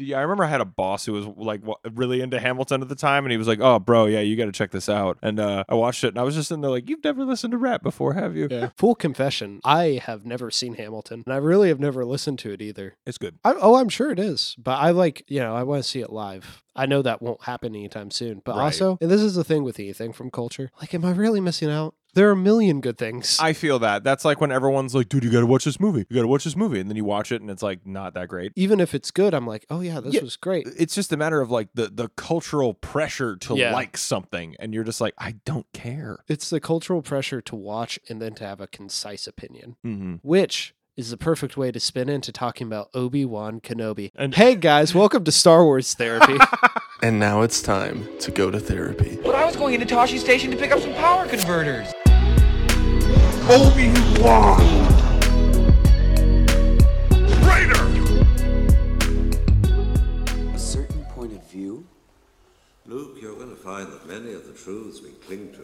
Yeah, I remember I had a boss who was like really into Hamilton at the time, and he was like, "Oh, bro, yeah, you got to check this out." And uh, I watched it, and I was just in there like, "You've never listened to rap before, have you?" Yeah. Full confession, I have never seen Hamilton, and I really have never listened to it either. It's good. I, oh, I'm sure it is, but I like, you know, I want to see it live. I know that won't happen anytime soon, but Right. also, and this is the thing with anything from culture. Like, am I really missing out? There are a million good things. I feel that. That's like when everyone's like, "Dude, you got to watch this movie. You got to watch this movie," and then you watch it, and it's like not that great. Even if it's good, I'm like, oh yeah, this Yeah. was great. It's just a matter of like the the cultural pressure to Yeah. like something, and you're just like, I don't care. It's the cultural pressure to watch and then to have a concise opinion, Mm-hmm. which is the perfect way to spin into talking about Obi Wan Kenobi. And- hey guys, welcome to Star Wars Therapy. And now it's time to go to therapy. But I was going into Tosche Station to pick up some power converters. Obi-Wan! Raider! A certain point of view Luke, you're going to find that many of the truths we cling to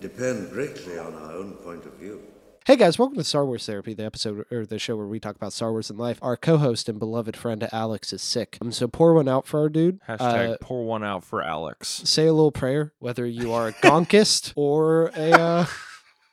depend greatly on our own point of view. Hey guys, welcome to Star Wars Therapy, the episode or the show where we talk about Star Wars and life. Our co-host and beloved friend Alex is sick, um, so pour one out for our dude. Hashtag Uh, pour one out for Alex. say a little prayer, whether you are a gonkist or a. Uh,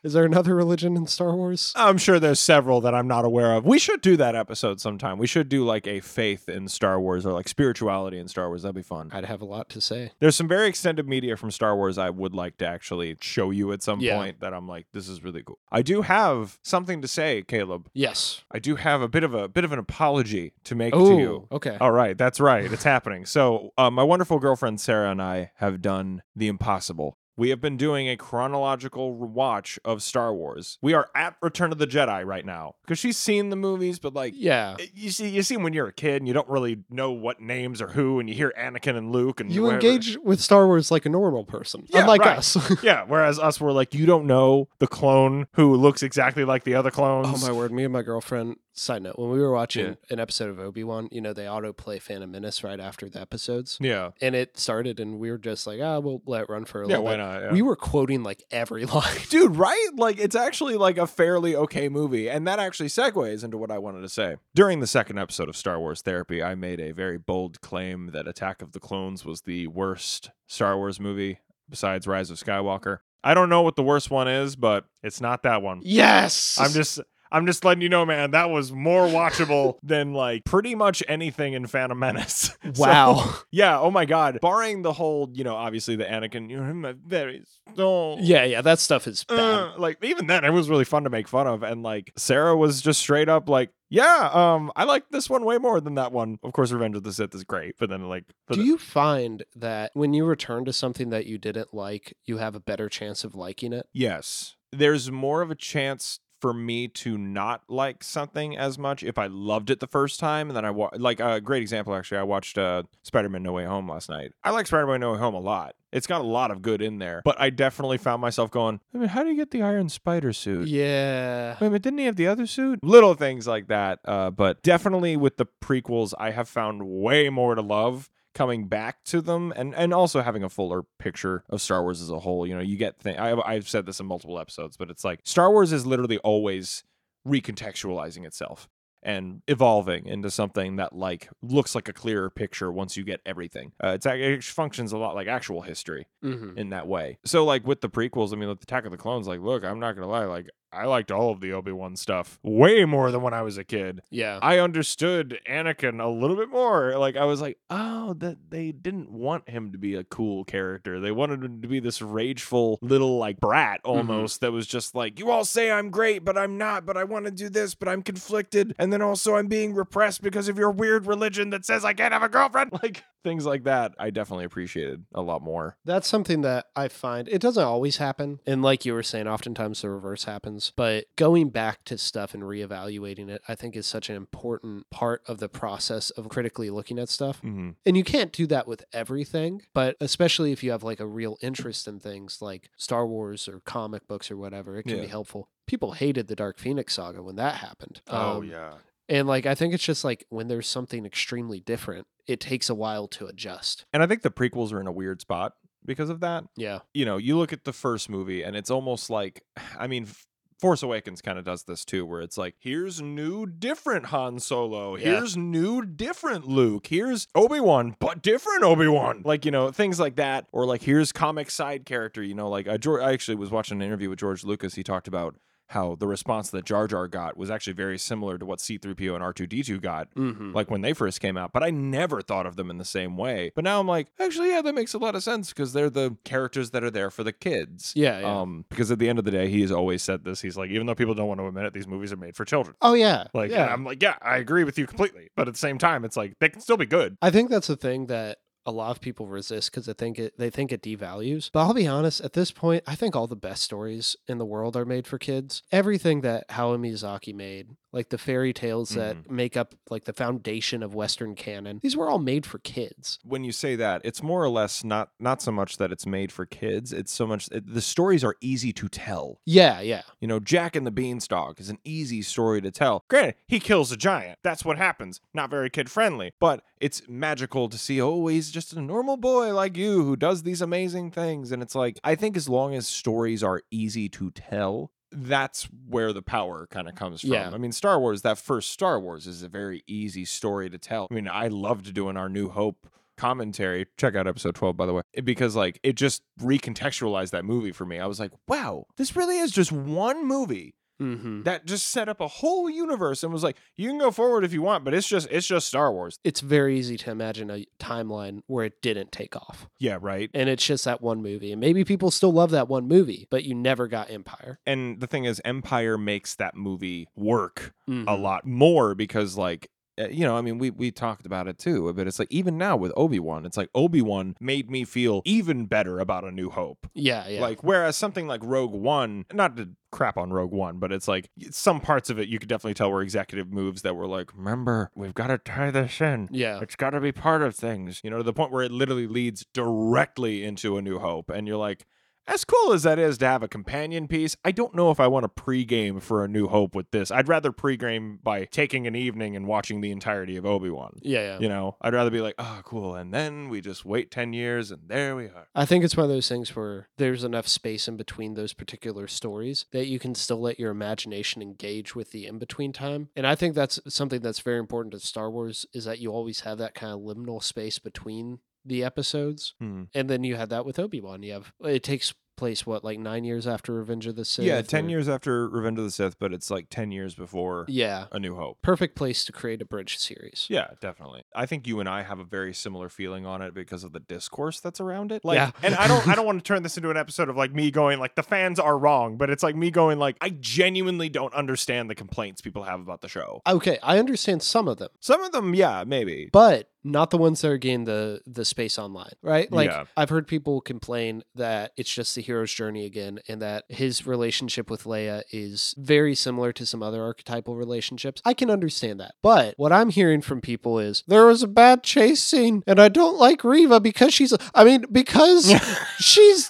is there another religion in Star Wars? I'm sure there's several that I'm not aware of. We should do that episode sometime. We should do like a faith in Star Wars or like spirituality in Star Wars. That'd be fun. I'd have a lot to say. There's some very extended media from Star Wars I would like to actually show you at some Yeah. point that I'm like, this is really cool. I do have something to say, Caleb. Yes. I do have a bit of a bit of an apology to make to Oh, you. okay. All right, that's right. It's happening. So, uh, my wonderful girlfriend Sarah and I have done the impossible. We have been doing a chronological watch of Star Wars. We are at Return of the Jedi right now because she's seen the movies, but like, Yeah. you see, you see when you're a kid and you don't really know what names are who, and you hear Anakin and Luke and You whatever. engage with Star Wars like a normal person, Yeah, unlike right. us. Yeah, whereas us were like, you don't know the clone who looks exactly like the other clones. Oh my word! Me and my girlfriend. Side note: When we were watching Yeah. an episode of Obi Wan, you know they autoplay Phantom Menace right after the episodes, Yeah, and it started, and we were just like, ah, we'll let it run for a yeah, why bit. not? Yeah. We were quoting like every line. dude right like it's actually like a fairly okay movie and that actually segues into what i wanted to say during the second episode of star wars therapy i made a very bold claim that attack of the clones was the worst star wars movie besides rise of skywalker i don't know what the worst one is but it's not that one Yes, i'm just I'm just letting you know, man, that was more watchable than like pretty much anything in Phantom Menace. So, Wow. yeah, oh my god. Barring the whole, you know, obviously the Anakin, you're in my very soul. Yeah, yeah, that stuff is bad. Uh, like even then it was really fun to make fun of and like sarah was just straight up like yeah um i like this one way more than that one of course revenge of the sith is great but then like but Do you find that when you return to something that you didn't like, you have a better chance of liking it? yes there's more of a chance for me to not like something as much if I loved it the first time and then I wa- like a great example actually I watched uh Spider-Man No Way Home last night. I like Spider-Man No Way Home a lot. It's got a lot of good in there, but I definitely found myself going, I mean, how do you get the Iron Spider suit? Yeah. Wait a minute, didn't he have the other suit? Little things like that. Uh, but definitely with the prequels, I have found way more to love coming back to them and and also having a fuller picture of Star Wars as a whole. You know, you get things. I, I've said this in multiple episodes, but it's like Star Wars is literally always recontextualizing itself and evolving into something that like looks like a clearer picture once you get everything. Uh, it's it functions a lot like actual history hmm in that way. So like with the prequels, I mean, with Attack of the Clones, like, look, I'm not gonna lie, like I liked all of the Obi Wan stuff way more than when I was a kid. Yeah. I understood Anakin a little bit more. Like I was like, oh, that they didn't want him to be a cool character. They wanted him to be this rageful little like brat mm-hmm. almost that was just like, you all say I'm great, but I'm not, but I want to do this, but I'm conflicted. And then also I'm being repressed because of your weird religion that says I can't have a girlfriend. Like things like that. I definitely appreciated a lot more. That's something that I find it doesn't always happen. And like you were saying, oftentimes the reverse happens. But going back to stuff and reevaluating it, I think is such an important part of the process of critically looking at stuff. Mm-hmm. And you can't do that with everything, but especially if you have like a real interest in things like Star Wars or comic books or whatever, it can Yeah. be helpful. People hated the Dark Phoenix saga when that happened. Oh Um, yeah. And like I think it's just like when there's something extremely different, it takes a while to adjust. And I think the prequels are in a weird spot because of that. Yeah. You know, you look at the first movie and it's almost like, I mean, f- Force Awakens kind of does this too, where it's like, here's new, different Han Solo. Yeah. Here's new, different Luke. Here's Obi Wan, but different Obi Wan. Like you know things like that, or like here's comic side character. You know, like I, I actually was watching an interview with George Lucas. He talked about how the response that Jar Jar got was actually very similar to what C3PO and R2D2 got Mm-hmm. like when they first came out, but I never thought of them in the same way. But now I'm like, actually, yeah, that makes a lot of sense because they're the characters that are there for the kids. Yeah, yeah. Um, because at the end of the day, he has always said this. He's like, even though people don't want to admit it, these movies are made for children. Oh yeah, Like, yeah. I'm like, yeah, I agree with you completely. But at the same time, it's like they can still be good. I think that's the thing that a lot of people resist because they think it they think it devalues. But I'll be honest, at this point, I think all the best stories in the world are made for kids. Everything that Hayao Miyazaki made, like the fairy tales that mm-hmm. make up like the foundation of Western canon, these were all made for kids. When you say that, it's more or less not not so much that it's made for kids. It's so much it, the stories are easy to tell. Yeah, yeah. You know, Jack and the Beanstalk is an easy story to tell. Granted, he kills a giant. That's what happens. Not very kid friendly, but it's magical to see, oh, he's just a normal boy like you who does these amazing things. And it's like, I think as long as stories are easy to tell, that's where the power kind of comes from. Yeah. I mean, Star Wars, that first Star Wars is a very easy story to tell. I mean, I loved doing our New Hope commentary. Check out episode 12, by the way, eh, because like it just recontextualized that movie for me. I was like, wow, this really is just one movie Mm-hmm. that just set up a whole universe and was like, you can go forward if you want, but it's just it's just Star Wars. It's very easy to imagine a timeline where it didn't take off. Yeah, right. And it's just that one movie. And maybe people still love that one movie, but you never got Empire. And the thing is, Empire makes that movie work a Mhm. lot more because like Uh, you know, I mean, we we talked about it too, but it's like even now with Obi Wan, it's like Obi Wan made me feel even better about A New Hope. Yeah, yeah. Like whereas something like Rogue One, not to crap on Rogue One, but it's like some parts of it you could definitely tell were executive moves that were like, remember, we've got to tie this in. yeah. It's got to be part of things, you know, to the point where it literally leads directly into A New Hope. And you're like, as cool as that is to have a companion piece, I don't know if I want to pregame for A New Hope with this. I'd rather pregame by taking an evening and watching the entirety of Obi Wan. Yeah, yeah. You know, I'd rather be like, oh, cool. And then we just wait 10 years and there we are. I think it's one of those things where there's enough space in between those particular stories that you can still let your imagination engage with the in between time. And I think that's something that's very important to Star Wars is that you always have that kind of liminal space between the episodes. Hmm. And then you had that with Obi-Wan. You have it takes place what like 9 years after Revenge of the Sith. Yeah, 10 or- years after Revenge of the Sith, but it's like 10 years before Yeah. A New Hope. Perfect place to create a bridge series. Yeah, definitely. I think you and I have a very similar feeling on it because of the discourse that's around it. Like, Yeah. and I don't, I don't want to turn this into an episode of like me going like the fans are wrong, but it's like me going like I genuinely don't understand the complaints people have about the show. Okay, I understand some of them. Some of them, yeah, maybe. but not the ones that are getting the the space online right? Like Yeah. i've heard people complain that it's just the hero's journey again and that his relationship with leia is very similar to some other archetypal relationships. I can understand that. But what i'm hearing from people is there was a bad chase scene and i don't like reva because she's i mean because she's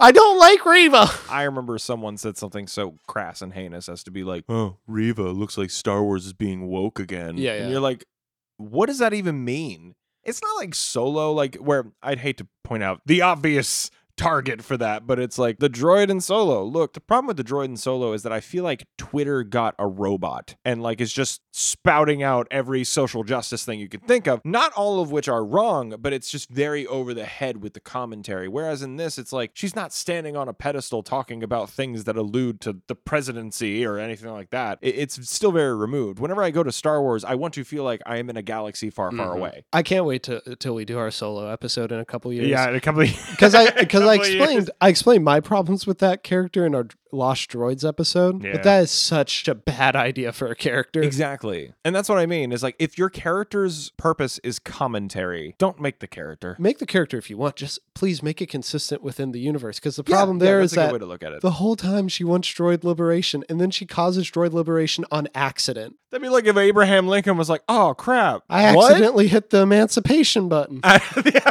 i don't like reva I remember someone said something so crass and heinous as to be like, "Oh, Reva looks like Star Wars is being woke again." Yeah, and you're like, what does that even mean? It's not like Solo, like where I'd hate to point out the obvious target for that, but it's like the droid and Solo. Look, the problem with the droid and Solo is that I feel like Twitter got a robot and like is just spouting out every social justice thing you could think of. Not all of which are wrong, but it's just very over the head with the commentary. Whereas in this, it's like she's not standing on a pedestal talking about things that allude to the presidency or anything like that. It's still very removed. Whenever I go to Star Wars, I want to feel like I am in a galaxy far, far Mhm. away. i can't wait to till we do our solo episode in a couple years Yeah, in a couple of because I because I couple years. explained I explained my problems with that character in our Lost Droids episode. Yeah. But that is such a bad idea for a character. Exactly. And that's what I mean is like if your character's purpose is commentary, don't make the character. Make the character if you want. Just please make it consistent within the universe. Because the problem yeah, there that's is that way to look at it. the whole time she wants droid liberation, and then she causes droid liberation on accident. That'd be like if Abraham Lincoln was like, "Oh crap, I what?" accidentally hit the emancipation button. Yeah.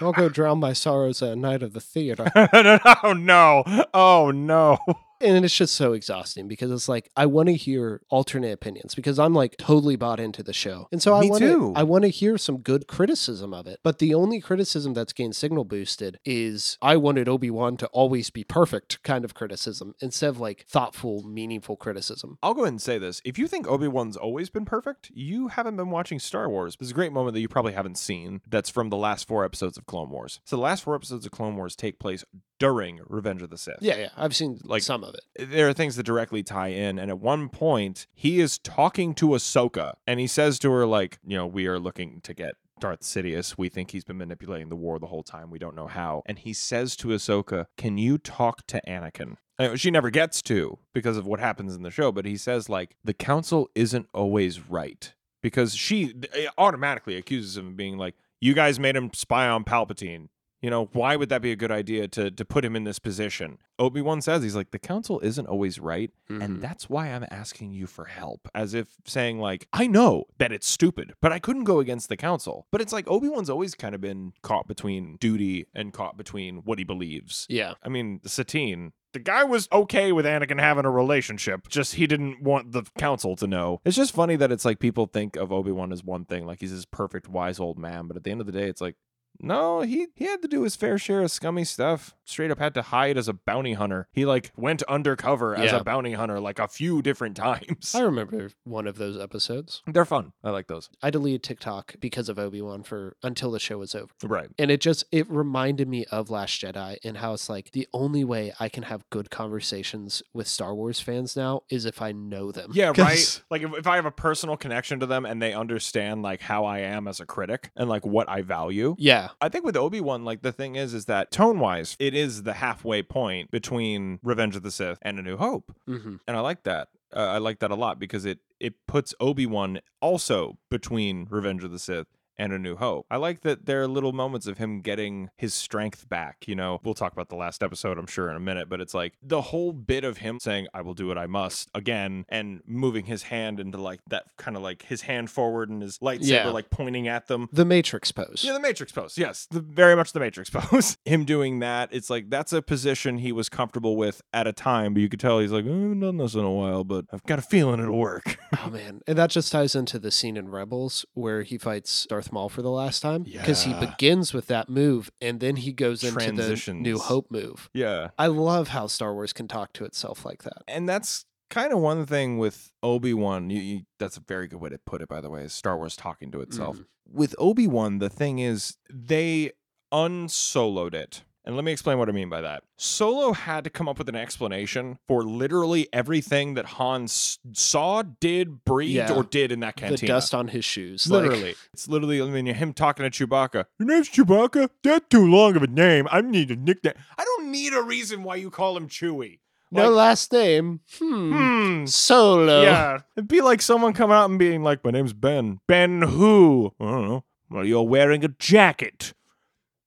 I'll go drown my sorrows at night of the theater. no, no, oh no. And it's just so exhausting because it's like I want to hear alternate opinions because I'm like totally bought into the show. And so I want to I want to hear some good criticism of it. But the only criticism that's gained signal boosted is I wanted Obi-Wan to always be perfect kind of criticism instead of like thoughtful, meaningful criticism. I'll go ahead and say this. If you think Obi Wan's always been perfect, you haven't been watching Star Wars. There's a great moment that you probably haven't seen that's from the last four episodes of Clone Wars. So the last four episodes of Clone Wars take place during Revenge of the Sith. Yeah, yeah. I've seen Like- some of it. there are things that directly tie in. And at one point, he is talking to Ahsoka, and he says to her, like, you know, we are looking to get Darth Sidious. We think he's been manipulating the war the whole time. We don't know how. And he says to Ahsoka, "Can you talk to Anakin?" Uh, She never gets to because of what happens in the show, but he says like the council isn't always right because she eh, automatically accuses him of being like, "You guys made him spy on Palpatine." You know, why would that be a good idea to to put him in this position? Obi Wan says he's like the council isn't always right, Mhm. and that's why I'm asking you for help. As if saying like, I know that it's stupid, but I couldn't go against the council. But it's like Obi Wan's always kind of been caught between duty and caught between what he believes. Yeah. I mean, Satine. The guy was okay with Anakin having a relationship, just he didn't want the council to know. It's just funny that it's like people think of Obi Wan as one thing, like he's this perfect, wise old man, but at the end of the day, it's like, no, he he had to do his fair share of scummy stuff. Straight up had to hide as a bounty hunter. He like went undercover as Yeah. a bounty hunter like a few different times. I remember one of those episodes. They're fun. I like those. I deleted TikTok because of Obi-Wan for until the show was over. Right. And it just it reminded me of Last Jedi and how it's like the only way I can have good conversations with Star Wars fans now is if I know them. Yeah, 'Cause- right. Like if, if I have a personal connection to them and they understand like how I am as a critic and like what I value. Yeah. I think with Obi Wan, like the thing is, is that tone wise, it is the halfway point between Revenge of the Sith and A New Hope, hmm and I like that. Uh, I like that a lot because it it puts Obi Wan also between Revenge of the Sith and A New Hope. I like that there are little moments of him getting his strength back. You know, we'll talk about the last episode, I'm sure, in a minute, but it's like the whole bit of him saying, I will do what I must again, and moving his hand into like that kind of like his hand forward and his lightsaber Yeah. like pointing at them. The Matrix pose. Yeah, the Matrix pose. Yes, the, very much the Matrix pose. Him doing that, it's like that's a position he was comfortable with at a time, but you could tell he's like, "Oh, I haven't done this in a while, but I've got a feeling it'll work. Oh man, and that just ties into the scene in Rebels where he fights Darth Maul for the last time because he begins with that move and then he goes into the New Hope move. yeah. I love how Star Wars can talk to itself like that. And that's kind of one thing with Obi Wan. You, you, that's a very good way to put it, by the way, is Star Wars talking to itself. Mhm. With Obi Wan, the thing is, they unsoloed it. And let me explain what I mean by that. Solo had to come up with an explanation for literally everything that Han s- saw, did, breathed, Yeah. or did in that cantina. The dust on his shoes. like- Literally. it's literally, I mean, him talking to Chewbacca. Your name's Chewbacca? That's too long of a name. I need a nickname. I don't need a reason why you call him Chewie. no last name. Hmm. hmm. Solo. Yeah. It'd be like someone coming out and being like, my name's Ben. Ben who? I don't know. Well, you're wearing a jacket.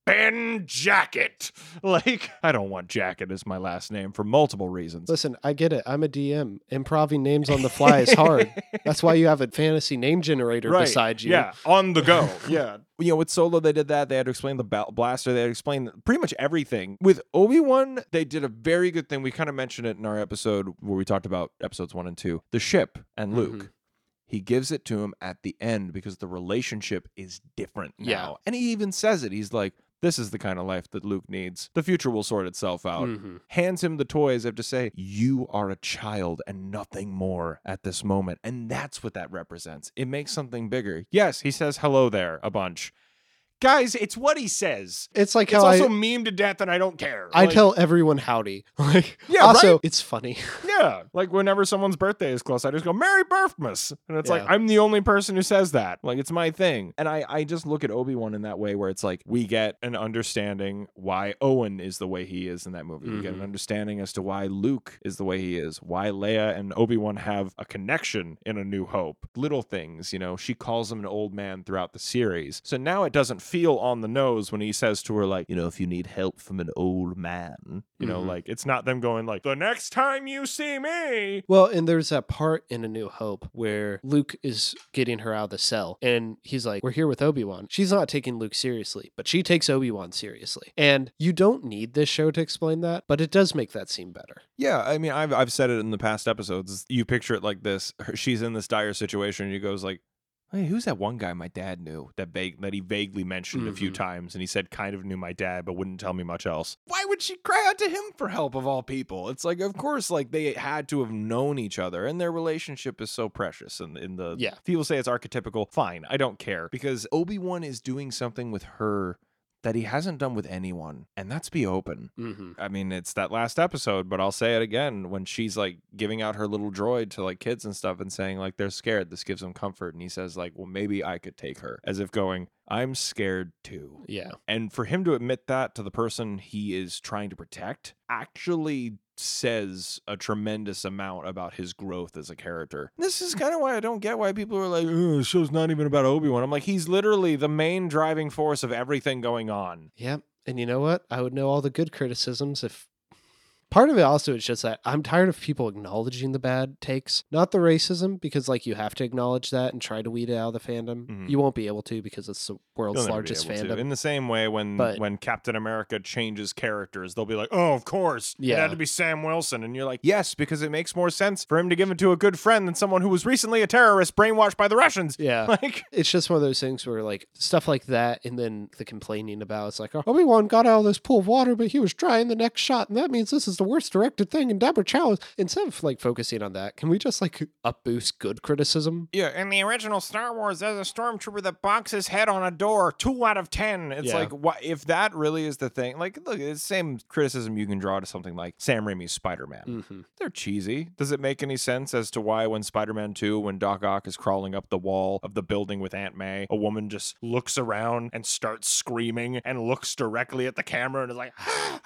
Ben Jacket. Like, I don't want Jacket as my last name for multiple reasons. Listen, I get it. I'm a DM. Improving names on the fly is hard. That's why you have a fantasy name generator beside you. Yeah, on the go. yeah. You know, with Solo, they did that. They had to explain the bal- blaster. They had to explain pretty much everything. With Obi Wan, they did a very good thing. We kind of mentioned it in our episode where we talked about episodes one and two the ship and Luke. Mhm. He gives it to him at the end because the relationship is different now. Yeah. And he even says it. He's like, this is the kind of life that Luke needs. The future will sort itself out. Mhm. hands him the toys. Have to say you are a child and nothing more at this moment. And that's what that represents. It makes something bigger. Yes he says hello there a bunch guys it's what he says. It's like it's also I, meme to death and i don't care. I Like, tell everyone howdy. Like, Yeah, also, right? it's funny. yeah like whenever someone's birthday is close i just go merry birthmas. And it's like i'm the only person who says that. Like it's my thing. And i i just look at obi-wan in that way where it's like we get an understanding why owen is the way he is in that movie. We get an Mhm. understanding as to why luke is the way he is why leia and obi-wan have a connection in a new hope. Little things you know? She calls him an old man throughout the series. So now it doesn't feel on the nose when he says to her like, you know, if you need help from an old man, you know, Mhm. like it's not them going like, the next time you see me. Well, and there's that part in A New Hope where Luke is getting her out of the cell and he's like, We're here with Obi Wan. She's not taking Luke seriously, but she takes Obi Wan seriously. And you don't need this show to explain that, but it does make that seem better. Yeah, I mean, I've I've said it in the past episodes. You picture it like this: her, she's in this dire situation, and he goes like, "Hey, who's that one guy my dad knew that vague that he vaguely mentioned a few Mhm. times, and he said kind of knew my dad, but wouldn't tell me much else." Why would she cry out to him for help of all people? It's like, of course, like they had to have known each other, and their relationship is so precious. And in the Yeah. people say it's archetypical. Fine, I don't care because Obi Wan is doing something with her that he hasn't done with anyone, and that's be open. Mm-hmm. I mean, it's that last episode, but I'll say it again when she's like giving out her little droid to like kids and stuff and saying like they're scared. This gives them comfort. And he says like, well, maybe I could take her as if going, I'm scared too. Yeah. And for him to admit that to the person he is trying to protect actually says a tremendous amount about his growth as a character. This is kind of why I don't get why people are like, oh, the show's not even about Obi-Wan. I'm like, he's literally the main driving force of everything going on. Yep. And you know what? I would know all the good criticisms if part of it also is just that I'm tired of people acknowledging the bad takes, not the racism, because like you have to acknowledge that and try to weed it out of the fandom. Mhm. You won't be able to because it's the world's largest able to. fandom. In the same way, when But- when Captain America changes characters, they'll be like, "Oh, of course, yeah. it had to be Sam Wilson," and you're like, "Yes, because it makes more sense for him to give it to a good friend than someone who was recently a terrorist brainwashed by the Russians." yeah. Like, it's just one of those things where like stuff like that and then the complaining about it's like oh, obi-wan got out of this pool of water but he was dry in the next shot and that means this is the worst directed thing and deborah chow is instead of like focusing on that can we just like up boost good criticism yeah, in the original Star Wars, there's a stormtrooper that bonks his head on a door. Two out of ten. It's Yeah. like, what if that really is the thing? Like, look, it's the same criticism you can draw to something like Sam Raimi's Spider-Man. mm-hmm. They're cheesy. Does it make any sense as to why when Spider-Man 2, when Doc Ock is crawling up the wall of the building with Aunt May, a woman just looks around and starts screaming and looks directly at the camera and is like, ah.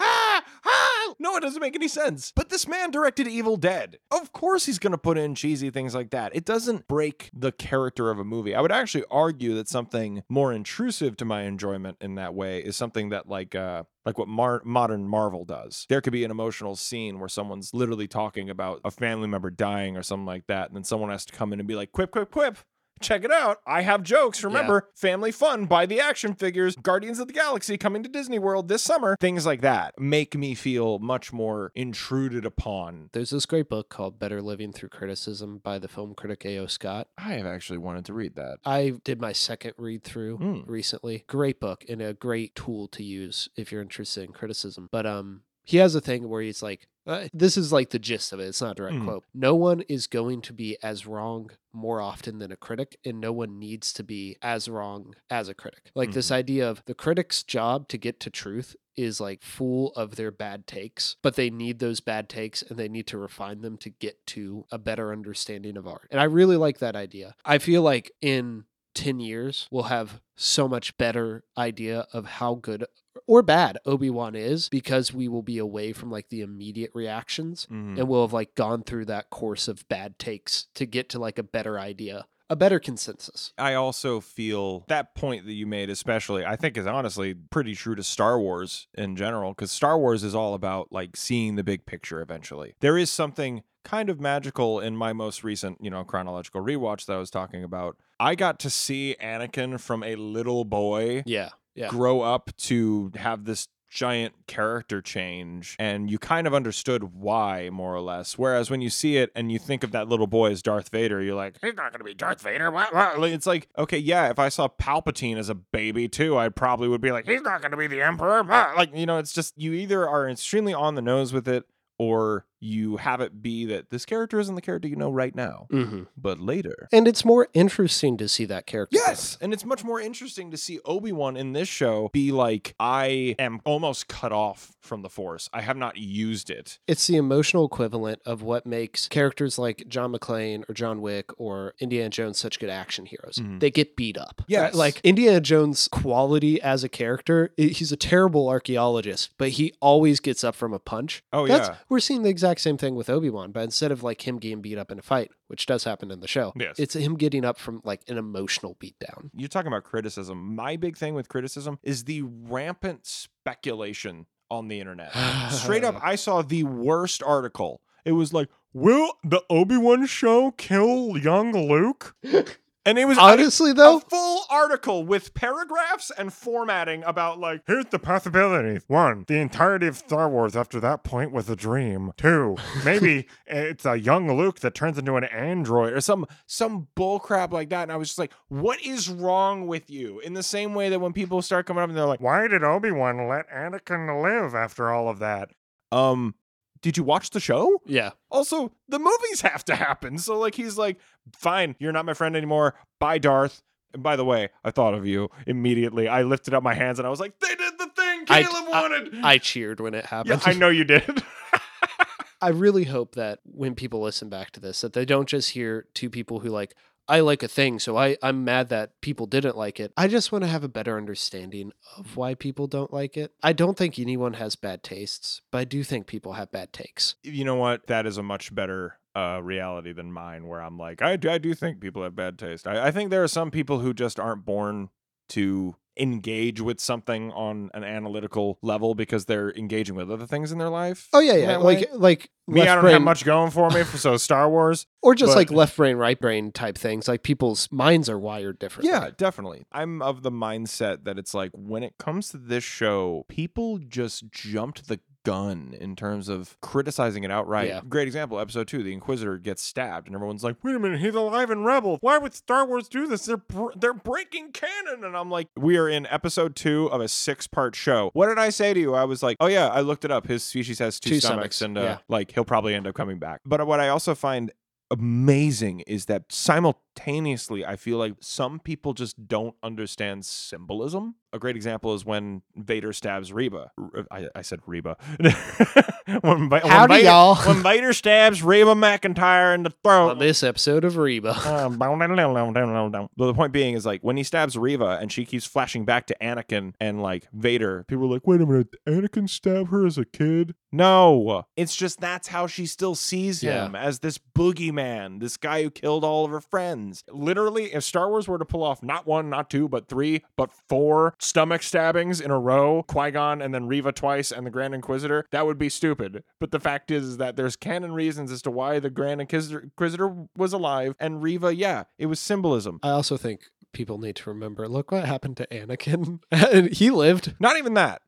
No, it doesn't make any sense. But this man directed Evil Dead. Of course he's going to put in cheesy things like that. It doesn't break the character of a movie. I would actually argue that something more intrusive to my enjoyment in that way is something that like uh like what Mar- modern Marvel does. There could be an emotional scene where someone's literally talking about a family member dying or something like that, and then someone has to come in and be like, "Quip, quip, quip." Check it out. I have jokes. Remember, family fun, buy the action figures, Guardians of the Galaxy coming to Disney World this summer. Things like that make me feel much more intruded upon. there's this great book called better living through criticism by the film critic ao scott I have actually wanted to read that. I did my second read through Mm. recently. Great book and a great tool to use if you're interested in criticism. But um he has a thing where he's like uh, this is like the gist of it. It's not a direct Mhm. quote. No one is going to be as wrong more often than a critic, and no one needs to be as wrong as a critic. Like this idea of the critic's job to get to truth is like full of their bad takes, but they need those bad takes and they need to refine them to get to a better understanding of art. And I really like that idea. I feel like in 10 years, we'll have so much better idea of how good or bad Obi-Wan is because we will be away from like the immediate reactions Mhm. and we'll have like gone through that course of bad takes to get to like a better idea, a better consensus. I also feel that point that you made, especially, I think is honestly pretty true to Star Wars in general, because Star Wars is all about like seeing the big picture eventually. There is something kind of magical in my most recent, you know, chronological rewatch that I was talking about. I got to see Anakin from a little boy Yeah. Yeah. grow up to have this giant character change and you kind of understood why more or less whereas when you see it and you think of that little boy as Darth Vader you're like he's not going to be Darth Vader what, what? It's like okay yeah if I saw Palpatine as a baby too I probably would be like he's not going to be the emperor what? like you know it's just you either are extremely on the nose with it or you have it be that this character isn't the character you know right now Mm-hmm. but later And it's more interesting to see that character. Yes, and it's much more interesting to see Obi Wan in this show be like, I am almost cut off from the Force. I have not used it. It's the emotional equivalent of what makes characters like John McClane or John Wick or Indiana Jones such good action heroes. Mhm. They get beat up. Yes. Like Indiana Jones' quality as a character, he's a terrible archaeologist, but he always gets up from a punch. Oh, That's, yeah. We're seeing the exact exact same thing with Obi Wan, but instead of like him getting beat up in a fight, which does happen in the show, Yes. it's him getting up from like an emotional beatdown. You're talking about criticism. My big thing with criticism is the rampant speculation on the internet. Straight up, I saw the worst article. It was like, "Will the Obi Wan show kill young Luke?" And it was Honestly, a though, full article with paragraphs and formatting about like Here's the possibilities. One, the entirety of Star Wars after that point was a dream. Two, maybe it's a young Luke that turns into an android. or some some bull crap like that. And I was just like, what is wrong with you? In the same way that when people start coming up and they're like, Why did Obi Wan let Anakin live after all of that? um, did you watch the show? yeah, Also, the movies have to happen. So like he's like, fine, you're not my friend anymore. Bye, Darth. And by the way, I thought of you immediately. I lifted up my hands and I was like, they did the thing I- Caleb wanted. I cheered when it yeah, happened. I know you did. I really hope that when people listen back to this, that they don't just hear two people who like, I like a thing, so I, I'm mad that people didn't like it. I just want to have a better understanding of why people don't like it. I don't think anyone has bad tastes, but I do think people have bad takes. you know what? That is a much better uh, reality than mine, where I'm like, I do, I do think people have bad taste. I, I think there are some people who just aren't born to engage with something on an analytical level because they're engaging with other things in their life. Oh yeah, yeah, like like me, I don't brain, have much going for me. So Star Wars, or just but- like left brain, right brain type things. Like people's minds are wired differently. Yeah, definitely. I'm of the mindset that it's like when it comes to this show, people just jumped the gun in terms of criticizing it outright. Yeah. Great example, episode two, the Inquisitor gets stabbed, and everyone's like, Wait a minute, he's alive and Rebel. Why would Star Wars do this? They're "Br- they're breaking canon. And I'm like, we are in episode two of a six part show. What did I say to you? I was like, oh yeah, I looked it up. His species has two, Two stomachs, stomachs, and uh, yeah. like he'll probably end up coming back. But what I also find amazing is that simultaneously I feel like some people just don't understand symbolism. A great example is when Vader stabs Reba. I said Reba. when, when Howdy, Vader, y'all. when Vader stabs Reba McEntire in the throat. On this episode of Reba. Uh. But the point being is like when he stabs Reba and she keeps flashing back to Anakin and like Vader, people are like, wait a minute, Anakin stabbed her as a kid? No. It's just that's how she still sees him as this boogeyman, this guy who killed all of her friends. Literally, if Star Wars were to pull off not one, not two, but three, but four stomach stabbings in a row, Qui-Gon and then Reva twice and the Grand Inquisitor, that would be stupid. But the fact is, is that there's canon reasons as to why the Grand Inquisitor, Inquisitor was alive and Reva, yeah, it was symbolism. I also think people need to remember. Look what happened to Anakin. He lived. Not even that.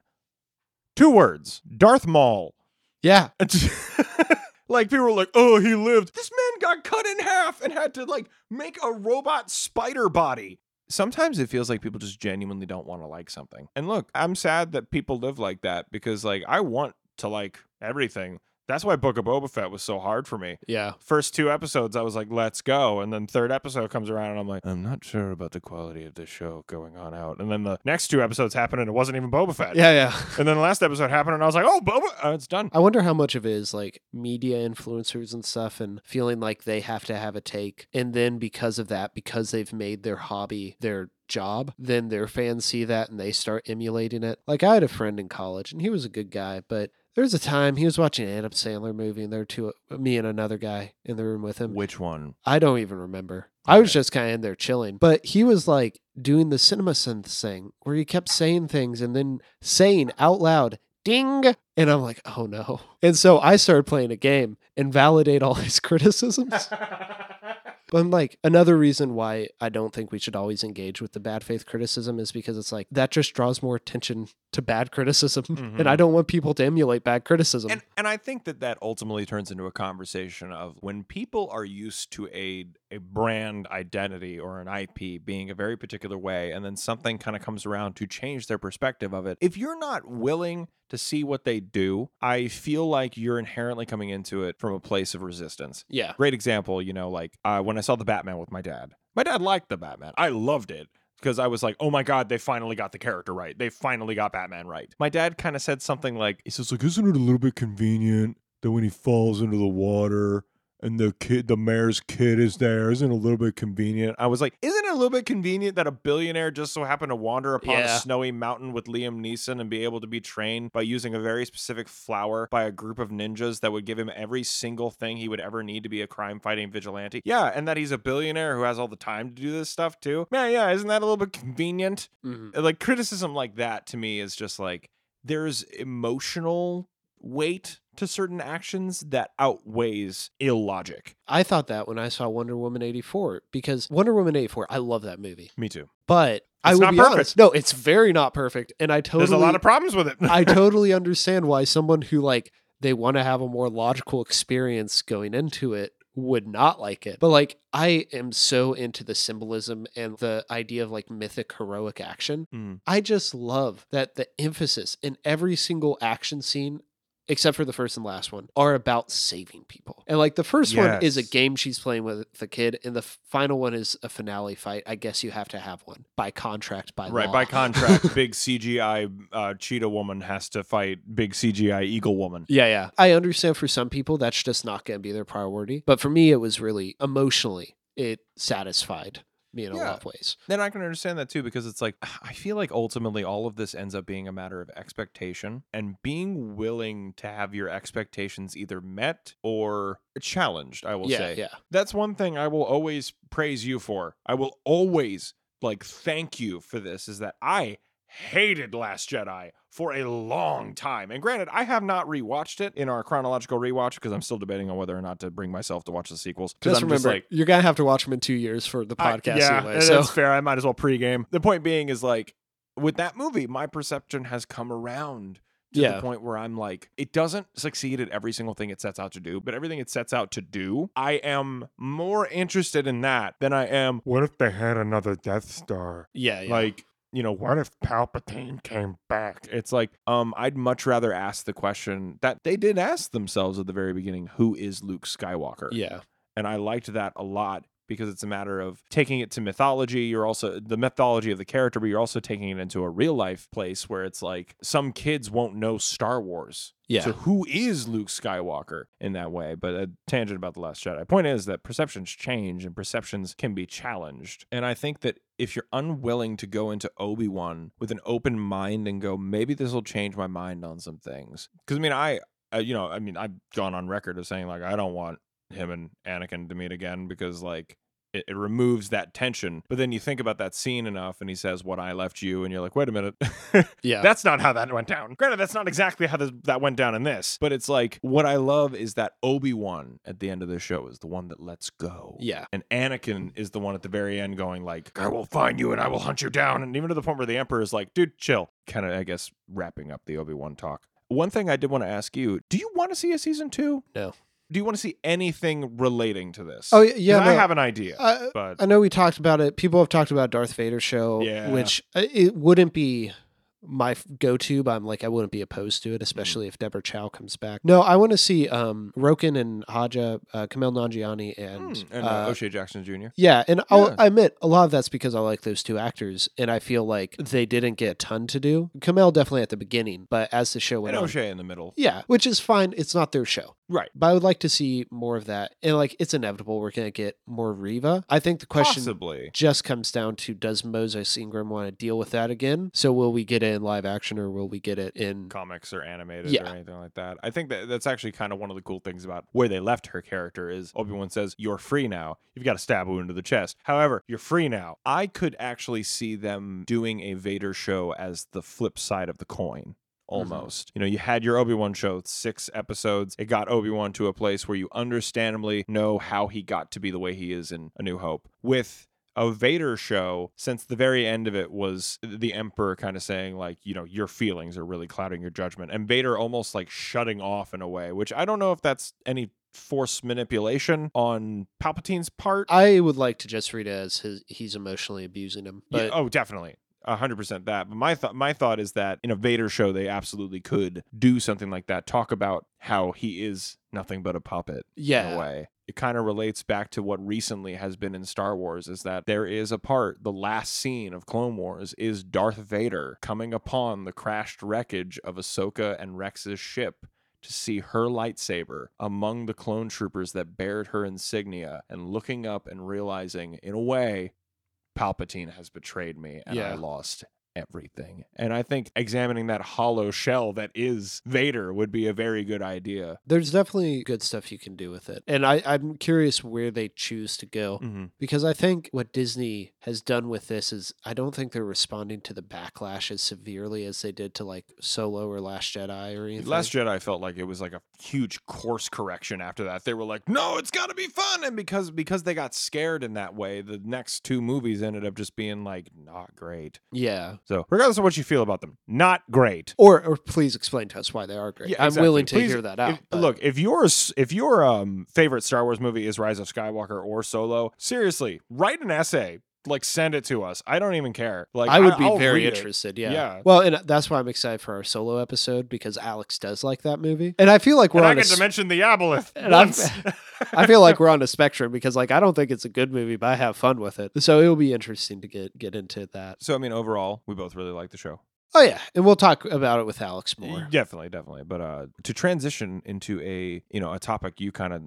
Two words. Darth Maul. Yeah. like people were like, "Oh, he lived." This man got cut in half and had to like make a robot spider body. Sometimes it feels like people just genuinely don't want to like something. And look, I'm sad that people live like that because like I want to like everything. That's why Book of Boba Fett was so hard for me. Yeah. First two episodes, I was like, "Let's go," and then third episode comes around, and I'm like, "I'm not sure about the quality of this show going on out." And then the next two episodes happened, and it wasn't even Boba Fett. Yeah, yeah. And then the last episode happened, and I was like, "Oh, Boba, uh, it's done." I wonder how much of it is like media influencers and stuff and feeling like they have to have a take. And then because of that, because they've made their hobby their job, then their fans see that and they start emulating it. Like I had a friend in college and he was a good guy, but there was a time he was watching an Adam Sandler movie and there were two, me and another guy in the room with him. Which one? I don't even remember. I was just kind of in there chilling. But he was like doing the CinemaSins thing where he kept saying things and then saying out loud, ding. And I'm like, oh no. And so I started playing a game and validate all his criticisms. But I'm like, another reason why I don't think we should always engage with the bad faith criticism is because it's like that just draws more attention to bad criticism. And I mm-hmm. don't want people to emulate bad criticism. And and I think that that ultimately turns into a conversation of when people are used to a a brand identity or an IP being a very particular way, and then something kind of comes around to change their perspective of it. If you're not willing to see what they do, I feel like you're inherently coming into it from a place of resistance. yeah. Great example, you know, like uh, when I saw the Batman with my dad. My dad liked the Batman. I loved it because I was like, oh my God, they finally got the character right. They finally got Batman right. My dad kind of said something like, he says, like, isn't it a little bit convenient that when he falls into the water and the kid, the mayor's kid is there. Isn't it a little bit convenient? I was like, isn't it a little bit convenient that a billionaire just so happened to wander upon Yeah. a snowy mountain with Liam Neeson and be able to be trained by using a very specific flower by a group of ninjas that would give him every single thing he would ever need to be a crime fighting vigilante? Yeah, and that he's a billionaire who has all the time to do this stuff too. Yeah, yeah, isn't that a little bit convenient? Mhm. like criticism like that to me is just like there's emotional weight to certain actions that outweighs illogic. I thought that when I saw Wonder Woman 84 because Wonder Woman 84, I love that movie. Me too. But I It's will not be perfect. honest. No, it's very not perfect. And I totally There's a lot of problems with it. I totally understand why someone who like they want to have a more logical experience going into it would not like it. But like I am so into the symbolism and the idea of like mythic heroic action. Mm. I just love that the emphasis in every single action scene except for the first and last one are about saving people. And like the first one is a game she's playing with the kid and the final one is a finale fight. I guess you have to have one by contract by right, law. by contract, big CGI uh, cheetah woman has to fight big CGI eagle woman. Yeah, yeah. I understand for some people that's just not going to be their priority. But for me, it was really emotionally, it satisfied me in a lot of ways. Then I can understand that too because it's like I feel like ultimately all of this ends up being a matter of expectation and being willing to have your expectations either met or challenged, I will yeah, say. yeah. That's one thing I will always praise you for. I will always like thank you for this is that I hated Last Jedi for a long time. And granted, I have not rewatched it in our chronological rewatch because I'm still debating on whether or not to bring myself to watch the sequels. Just I'm remember, just like, you're going to have to watch them in two years for the I- podcast yeah, anyway. that's So, fair. I might as well pregame. The point being is like with that movie, my perception has come around to Yeah. the point where I'm like, it doesn't succeed at every single thing it sets out to do, but everything it sets out to do, I am more interested in that than I am What if they had another Death Star? yeah, yeah. like, you know, What if Palpatine came back? It's like, um, I'd much rather ask the question that they did ask themselves at the very beginning: Who is Luke Skywalker? yeah. and I liked that a lot because it's a matter of taking it to mythology. You're also the mythology of the character, but you're also taking it into a real life place where it's like some kids won't know Star Wars. Yeah. So who is Luke Skywalker in that way? But a tangent about the Last Jedi. Point is that perceptions change and perceptions can be challenged. And I think that if you're unwilling to go into Obi Wan with an open mind and go, maybe this will change my mind on some things. Because I mean, I, uh, you know, I mean, I've gone on record of saying like I don't want him and Anakin to meet again because like it, it removes that tension. But then you think about that scene enough and he says, What I left you, and you're like, wait a minute. Yeah. That's not how that went down. Granted, that's not exactly how this, that went down in this. But it's like what I love is that Obi-Wan at the end of the show is the one that lets go. Yeah. And Anakin is the one at the very end going like, I will find you and I will hunt you down. And even to the point where the Emperor is like, dude, chill. Kind of, I guess, wrapping up the Obi-Wan talk. One thing I did want to ask you, do you want to see a season two? No. Do you want to see anything relating to this? Oh, yeah, 'Cause I have an idea. I, but I know we talked about it. People have talked about Darth Vader show, Yeah. which uh, it wouldn't be my go-to, but I'm like I wouldn't be opposed to it, especially if Deborah Chow comes back. No, I want to see um Roken and Haja, uh, Kumail Nanjiani, and, Hmm, and uh, uh, O'Shea Jackson Jr. Yeah, and I'll I admit a lot of that's because I like those two actors, and I feel like they didn't get a ton to do. Kamel definitely at the beginning, but as the show went And on, O'Shea in the middle. yeah, which is fine. It's not their show, Right. but I would like to see more of that. And like, it's inevitable we're gonna get more Reva. I think the question Possibly. just comes down to does Moses Ingram want to deal with that again? So will we get it in live action or will we get it in? comics or animated Yeah. or anything like that. I think that that's actually kind of one of the cool things about where they left her character is Obi-Wan says, "You're free now. You've got a stab wound to the chest. However, you're free now." I could actually see them doing a Vader show as the flip side of the coin. Mm-hmm. Almost. You know, you had your Obi Wan show, six episodes. It got Obi Wan to a place where you understandably know how he got to be the way he is in A New Hope. With a Vader show, since the very end of it was the Emperor kind of saying, like, you know, your feelings are really clouding your judgment. And Vader almost like shutting off in a way, which I don't know if that's any force manipulation on Palpatine's part. I would like to just read it as his, he's emotionally abusing him, Yeah, but oh, definitely. A hundred percent that. But my thought my thought is that in a Vader show they absolutely could do something like that. Talk about how he is nothing but a puppet in yeah, a way. It kind of relates back to what recently has been in Star Wars is that there is a part, the last scene of Clone Wars is Darth Vader coming upon the crashed wreckage of Ahsoka and Rex's ship to see her lightsaber among the clone troopers that bared her insignia and looking up and realizing, in a way, Palpatine has betrayed me and I lost everything. And I think examining that hollow shell that is Vader would be a very good idea. There's definitely good stuff you can do with it. And I, I'm curious where they choose to go. Mm-hmm. Because I think what Disney has done with this is I don't think they're responding to the backlash as severely as they did to like Solo or Last Jedi or anything. Last Jedi felt like it was like a huge course correction after that. They were like, "No, it's got to be fun." And because because they got scared in that way, the next two movies ended up just being like not great. yeah. So, regardless of what you feel about them, not great. Or or please explain to us why they are great. Yeah, I'm willing to Please, hear that out. if- look, if your if your um favorite Star Wars movie is Rise of Skywalker or Solo, seriously, write an essay. Like send it to us. I don't even care. Like I would I- be I'll very read it. interested. Yeah. Yeah. Well, and that's why I'm excited for our solo episode because Alex does like that movie, and I feel like we're And I on a get to mention the Aboleth I'm- once. I feel like we're on a spectrum because like I don't think it's a good movie, but I have fun with it. So it'll be interesting to get get into that. So I mean, overall, we both really like the show. Oh yeah, and we'll talk about it with Alex more. Definitely, definitely. But uh, to transition into a you know a topic you kind of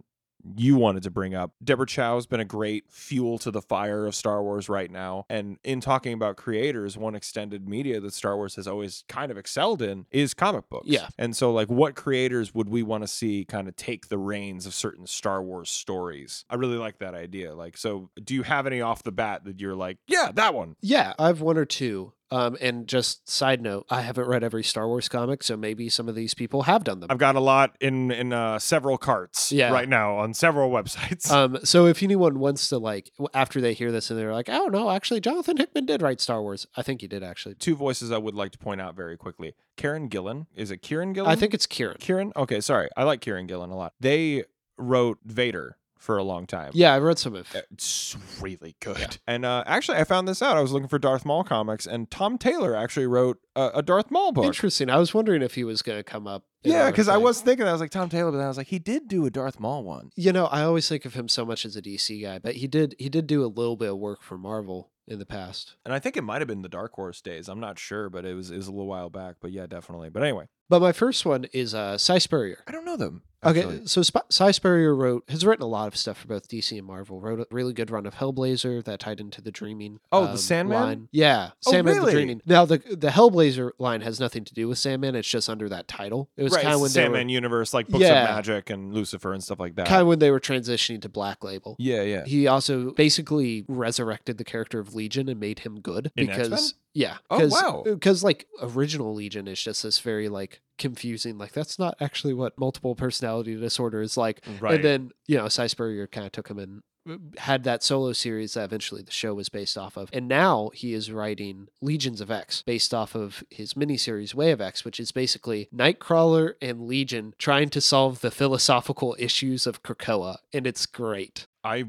you wanted to bring up, Deborah Chow's been a great fuel to the fire of Star Wars right now. And in talking about creators, one extended media that Star Wars has always kind of excelled in is comic books. Yeah. And so, like, what creators would we want to see kind of take the reins of certain Star Wars stories? I really like that idea. Like, so do you have any off the bat that you're like, yeah, that one? Yeah, I have one or two. Um, and just side note, I haven't read every Star Wars comic, so maybe some of these people have done them. I've got a lot in in uh, several carts Yeah. right now on several websites. Um, so if anyone wants to like, after they hear this and they're like, oh no, actually, Jonathan Hickman did write Star Wars. I think he did actually. Two voices I would like to point out very quickly. Karen Gillen. Is it Kieron Gillen? I think it's Kieron. Kieron. Okay, sorry. I like Kieron Gillen a lot. They wrote Vader for a long time. Yeah, I read some of. it. It's really good. And uh, actually, I found this out. I was looking for Darth Maul comics, and Tom Taylor actually wrote a, a Darth Maul book. Interesting. I was wondering if he was going to come up. Yeah, because I was thinking, I was like Tom Taylor, but then I was like, he did do a Darth Maul one. You know, I always think of him so much as a DC guy, but he did he did do a little bit of work for Marvel in the past. And I think it might have been the Dark Horse days. I'm not sure, but it was it was a little while back. But yeah, definitely. But anyway, But my first one is uh, Si Spurrier. I don't know them. Okay, so Sp- Si Spurrier wrote has written a lot of stuff for both DC and Marvel. Wrote a really good run of Hellblazer that tied into the Dreaming. Oh, the um, Sandman? line. Yeah, Oh, Sandman really? the Dreaming. Now the the Hellblazer line has nothing to do with Sandman. It's just under that title. It was right, kind of when the Sandman were universe, like books Yeah. of magic and Lucifer and stuff like that. kind of when they were transitioning to Black Label. yeah, yeah. He also basically resurrected the character of Legion and made him good In because X-Men? Yeah, Oh, wow. Because like original Legion is just this very like confusing like that's not actually what multiple personality disorder is like. Right. And then you know Si kind of took him and uh, had that solo series that eventually the show was based off of. And now he is writing Legions of X based off of his miniseries Way of X, which is basically Nightcrawler and Legion trying to solve the philosophical issues of Krakoa. And it's great. I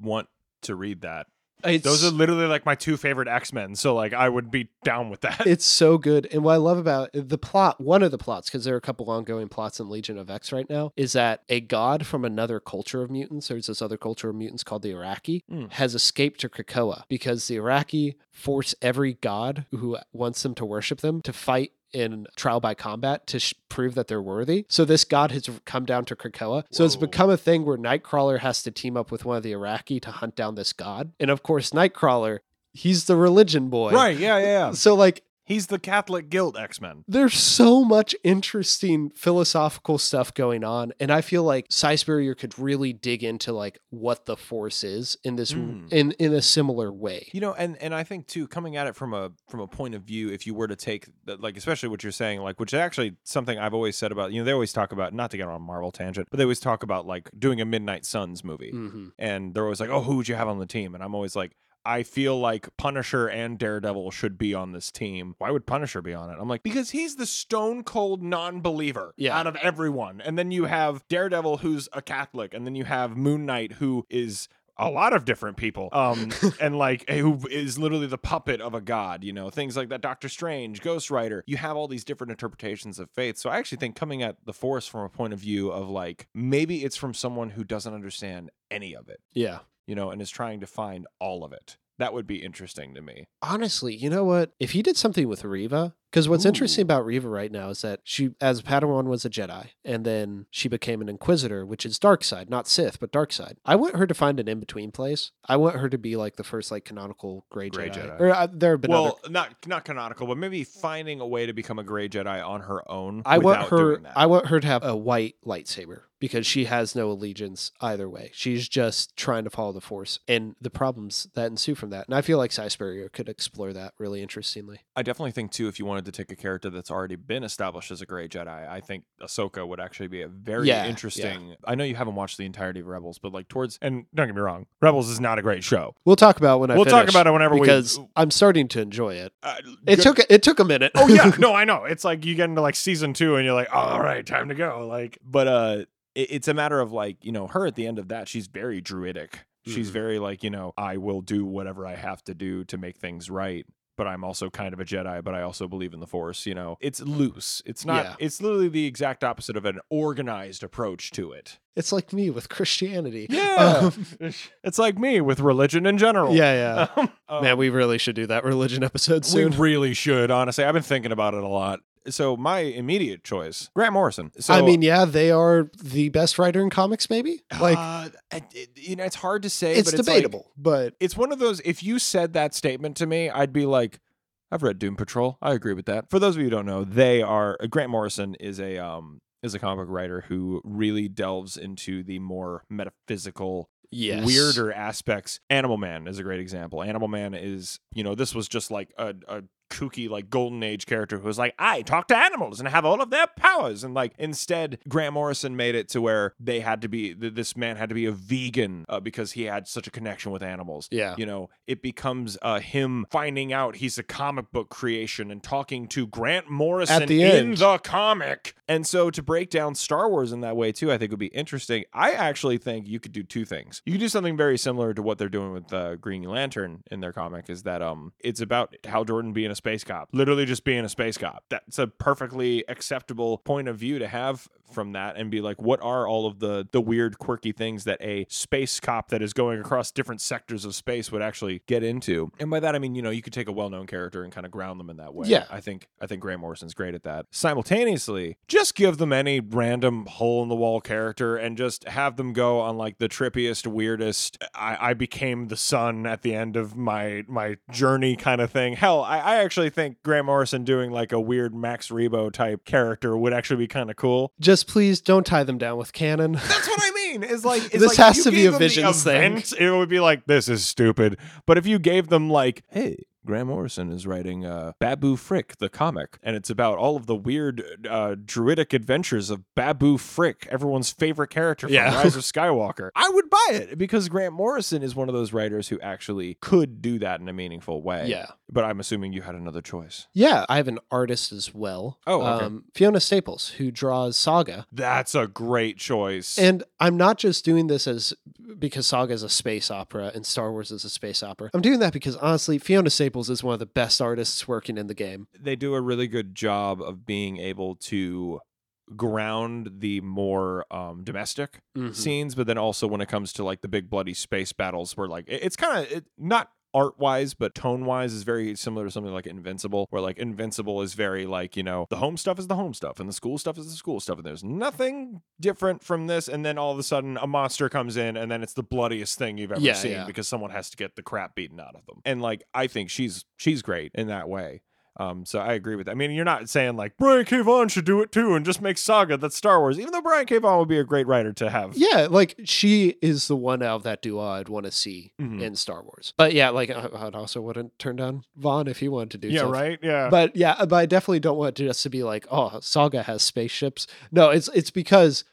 want to read that. It's, Those are literally like my two favorite X Men. So like I would be down with that. it's so good. And what I love about the plot, one of the plots, because there are a couple ongoing plots in Legion of X right now, is that a god from another culture of mutants, there's this other culture of mutants called the Arakkii, Mm. has escaped to Krakoa because the Arakkii force every god who wants them to worship them to fight in trial by combat to sh- prove that they're worthy. So this god has come down to Krakoa. So it's become a thing where Nightcrawler has to team up with one of the Arakkii to hunt down this god. And of course, Nightcrawler, he's the religion boy. right? Yeah, yeah. yeah. So like He's the Catholic guilt X Men. there's so much interesting philosophical stuff going on and i feel like Si could really dig into like what the force is in this Mm. in in a similar way You know, and and I think too, coming at it from a from a point of view, if you were to take like, especially what you're saying, like, which is actually something I've always said about, you know, they always talk about, not to get on a Marvel tangent, but they always talk about like doing a Midnight Suns movie, hmm and they're always like, oh, who would you have on the team? And I'm always like. I feel like Punisher and Daredevil should be on this team. Why would Punisher be on it? I'm like, because he's the stone cold non believer Yeah. out of everyone. And then you have Daredevil, who's a Catholic, and then you have Moon Knight, who is a lot of different people um and like who is literally the puppet of a god you know things like that doctor strange ghost rider you have all these different interpretations of faith so i actually think coming at the force from a point of view of like maybe it's from someone who doesn't understand any of it yeah you know and is trying to find all of it. That would be interesting to me. Honestly you know what? If he did something with Reva Because what's interesting about Reva right now is that she, as Padawan, was a Jedi, and then she became an Inquisitor, which is dark side, not Sith, but dark side. I want her to find an in between place. I want her to be like the first like canonical Gray, Gray Jedi. Jedi. Or uh, there have been other. well, not not canonical, but maybe finding a way to become a gray Jedi on her own. I want her. doing that. I want her to have a white lightsaber because she has no allegiance either way. She's just trying to follow the Force and the problems that ensue from that. And I feel like Si Spurrier could explore that really interestingly. I definitely think too, if you wanted to take a character that's already been established as a great Jedi, I think Ahsoka would actually be a very Yeah, yeah. interesting. I know you haven't watched the entirety of Rebels, but like towards and don't get me wrong, Rebels is not a great show. We'll talk about it when I. We'll talk about it whenever we- because I'm starting to enjoy it. Uh, It took it took a minute. oh yeah, no, I know. It's like you get into like season two, and you're like, all right, time to go. Like, but uh, it, it's a matter of like you know her at the end of that, she's very druidic. She's Mhm. very like you know I will do whatever I have to do to make things right. But I'm also kind of a Jedi, but I also believe in the Force. You know, it's loose. It's not. Yeah. It's literally the exact opposite of an organized approach to it. It's like me with Christianity. Yeah, Um, it's like me with religion in general. yeah, yeah. Um, Man, we really should do that religion episode soon. We really should, honestly. I've been thinking about it a lot. So my immediate choice, Grant Morrison. So I mean, yeah, they are the best writer in comics. Maybe like uh, it- it- you know, it's hard to say. it's but like- debatable, but it's one of those. If you said that statement to me, I'd be like, I've read Doom Patrol. I agree with that. For those of you who don't know, they are uh, Grant Morrison is a um is a comic book writer who really delves into the more metaphysical yes, weirder aspects. Animal Man is a great example. Animal Man is, you know, this was just like a, a kooky, like golden age character who was like, I talk to animals and have all of their powers. And like, instead, Grant Morrison made it to where they had to be, th- this man had to be a vegan uh, because he had such a connection with animals. Yeah. You know, it becomes uh, him finding out he's a comic book creation and talking to Grant Morrison At the in end. the comic. And so to break down Star Wars in that way too, I think would be interesting. I actually think you could do two things. You could do something very similar to what they're doing with uh, Green Lantern in their comic. Is that um, it's about Hal Jordan being a space cop, literally just being a space cop. That's a perfectly acceptable point of view to have from that, and be like, what are all of the the weird, quirky things that a space cop that is going across different sectors of space would actually get into? And by that I mean, you know, you could take a well known character and kind of ground them in that way. Yeah. I think I think Grant Morrison's great at that. Simultaneously, just give them any random hole in the wall character and just have them go on like the trippiest, weirdest. I, I became the sun at the end of my my journey kind of thing. Hell, I, I actually think Grant Morrison doing like a weird Max Rebo type character would actually be kind of cool. just please don't tie them down with canon. That's what I mean. Is like it's This like has to be a the Visions thing. It would be like this is stupid. But if you gave them like, hey. Grant Morrison is writing uh, Babu Frick, the comic, and it's about all of the weird uh, druidic adventures of Babu Frick, everyone's favorite character from Yeah. Rise of Skywalker. I would buy it because Grant Morrison is one of those writers who actually could do that in a meaningful way. yeah. But I'm assuming you had another choice. Yeah, I have an artist as well. Oh, okay. um, Fiona Staples, who draws Saga. That's a great choice. And I'm not just doing this as because Saga is a space opera and Star Wars is a space opera. I'm doing that because honestly, Fiona Staples is one of the best artists working in the game. they do a really good job of being able to ground the more um, domestic Mhm. scenes, but then also when it comes to like the big bloody space battles, where like it- it's kind of it, not art wise, but tone wise is very similar to something like Invincible, where like Invincible is very like, you know, the home stuff is the home stuff and the school stuff is the school stuff. And there's nothing different from this. And then all of a sudden a monster comes in and then it's the bloodiest thing you've ever Yeah, seen yeah. because someone has to get the crap beaten out of them. And like, I think she's, she's great in that way. Um, so I agree with that. I mean, you're not saying like Brian K. Vaughan should do it too and just make Saga that's Star Wars, even though Brian K. Vaughan would be a great writer to have. Yeah, like she is the one out of that duo I'd want to see Mhm. in Star Wars. But yeah, like I- I'd also wouldn't turn down Vaughn if he wanted to do Yeah, something. right? Yeah. But yeah, but I definitely don't want it just to be like, oh, Saga has spaceships. No, it's it's because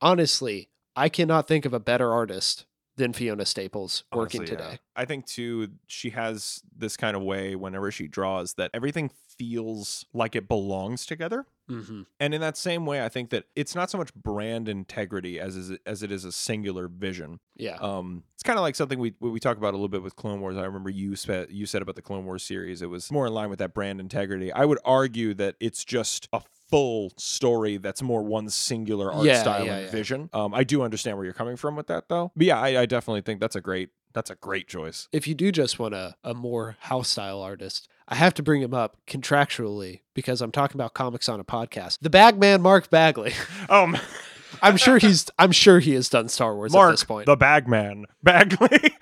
honestly, I cannot think of a better artist than Fiona Staples working Honestly, yeah. today. I think too she has this kind of way whenever she draws that everything feels like it belongs together. Mm-hmm. And in that same way, I think that it's not so much brand integrity as is as it is a singular vision. Yeah. Um, it's kind of like something we we talk about a little bit with Clone Wars. I remember you said you said about the Clone Wars series. It was more in line with that brand integrity. I would argue that it's just a full story that's more one singular art Yeah, style yeah, and yeah. vision. Um, I do understand where you're coming from with that though. But yeah, I, I definitely think that's a great that's a great choice. If you do just want a, a more house style artist, I have to bring him up contractually because I'm talking about comics on a podcast. The Bagman Mark Bagley. Oh, m- I'm sure he's I'm sure he has done Star Wars Mark, at this point. the Bagman, Bagley.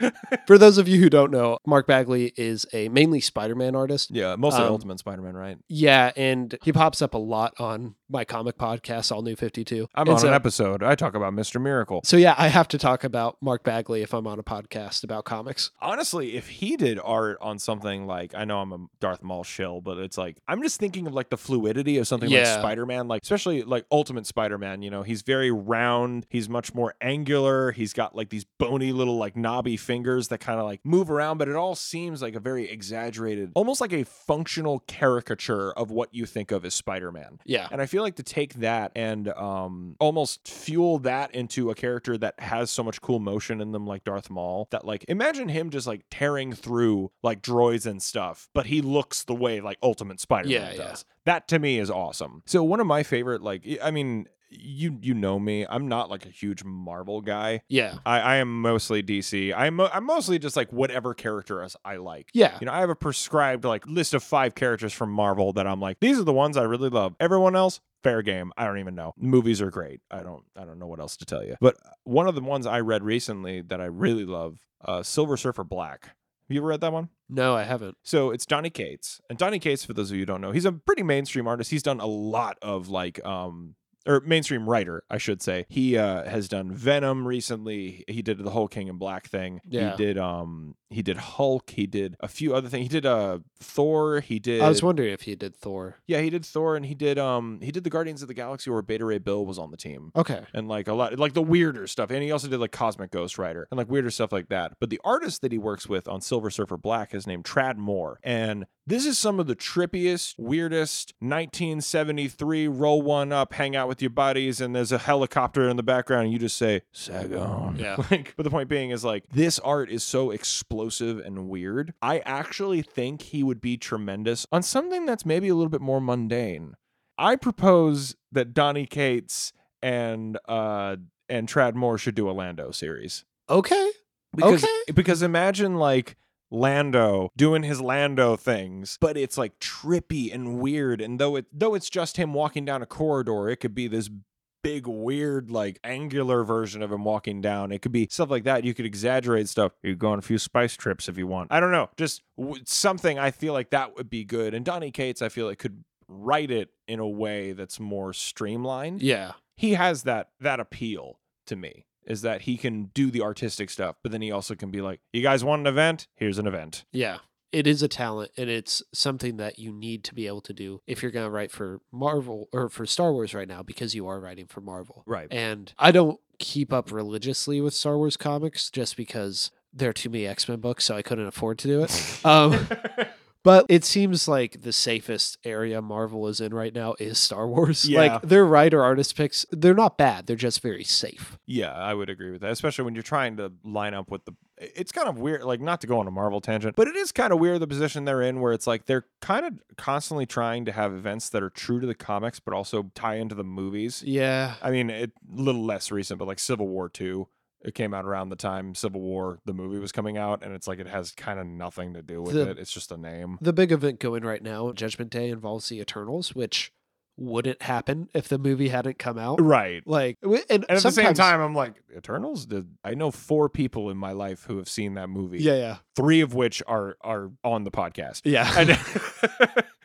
For those of you who don't know, Mark Bagley is a mainly Spider-Man artist. yeah, mostly Um, Ultimate Spider-Man, right? Yeah, and he pops up a lot on my comic podcast, All New 52. I'm And on so, an episode. I talk about Mr. Miracle. So yeah, I have to talk about Mark Bagley if I'm on a podcast about comics. Honestly, if he did art on something like I know I'm a Darth Maul shill, but it's like I'm just thinking of like the fluidity of something like Spider-Man, like especially like Ultimate Spider-Man, you know, he's very round, he's much more angular, he's got like these bony little like knobby fingers that kind of like move around, but it all seems like a very exaggerated, almost like a functional caricature of what you think of as Spider-Man. Yeah. And I feel like to take that and um, almost fuel that into a character that has so much cool motion in them, like Darth Maul, that like imagine him just like tearing through like droids and stuff, but he looks the way like Ultimate Spider-Man Yeah, yeah. does. That to me is awesome. So one of my favorite, like I mean, you you know me, I'm not like a huge Marvel guy. Yeah. I, I am mostly DC. I'm mo- I'm mostly just like whatever character I like. Yeah. You know, I have a prescribed like list of five characters from Marvel that I'm like, these are the ones I really love. Everyone else, fair game. I don't even know. Movies are great. I don't I don't know what else to tell you. But one of the ones I read recently that I really love, uh, Silver Surfer Black. Have you ever read that one? No, I haven't. So it's Donny Cates. And Donny Cates, for those of you who don't know, he's a pretty mainstream artist. He's done a lot of like um or mainstream writer, I should say. He uh, has done Venom recently. He did the whole King in Black thing. Yeah. He did um he did Hulk. He did a few other things. He did uh Thor. He did I was wondering if he did Thor. yeah he did Thor and he did um he did the Guardians of the Galaxy where Beta Ray Bill was on the team Okay. and like a lot like the weirder stuff and he also did like cosmic ghost rider and like weirder stuff like that but the artist that he works with on silver surfer black is named Tradd Moore and this is some of the trippiest weirdest 1973 roll one up hang out with your buddies and there's a helicopter in the background and you just say sagon Yeah. like but the point being is like this art is so explosive and weird i actually think he would be tremendous on something that's maybe a little bit more mundane I propose that Donny Cates and uh and Tradd Moore should do a Lando series. Okay. Because Okay. because imagine like Lando doing his Lando things, but it's like trippy and weird. And though it though it's just him walking down a corridor, it could be this big weird like angular version of him walking down. It could be stuff like that. You could exaggerate stuff. You go on a few spice trips if you want. I don't know. Just w- something i feel like that would be good and Donny Cates i feel like could write it in a way that's more streamlined. Yeah. he has that that appeal to me is that he can do the artistic stuff but then he also can be like you guys want an event here's an event Yeah. It is a talent and it's something that you need to be able to do if you're going to write for Marvel or for Star Wars right now because you are writing for Marvel. right And I don't keep up religiously with Star Wars comics just because there are too many X Men books, so I couldn't afford to do it. um, but it seems like the safest area Marvel is in right now is Star Wars. Yeah. Like their writer artist picks, they're not bad. They're just very safe. Yeah, I would agree with that, especially when you're trying to line up with the. It's kind of weird, like not to go on a Marvel tangent, but it is kind of weird the position they're in, where it's like they're kind of constantly trying to have events that are true to the comics, but also tie into the movies. Yeah. I mean, it a little less recent, but like Civil War Two, it came out around the time Civil War the movie was coming out, and it's like it has kind of nothing to do with The- it. It's just a name. The big event going right now, Judgment Day, involves the Eternals, which wouldn't happen if the movie hadn't come out. Right. Like, and, And at the same time, I'm like, Eternals? Did I know four people in my life who have seen that movie? yeah, yeah, Three of which are are on the podcast. yeah. and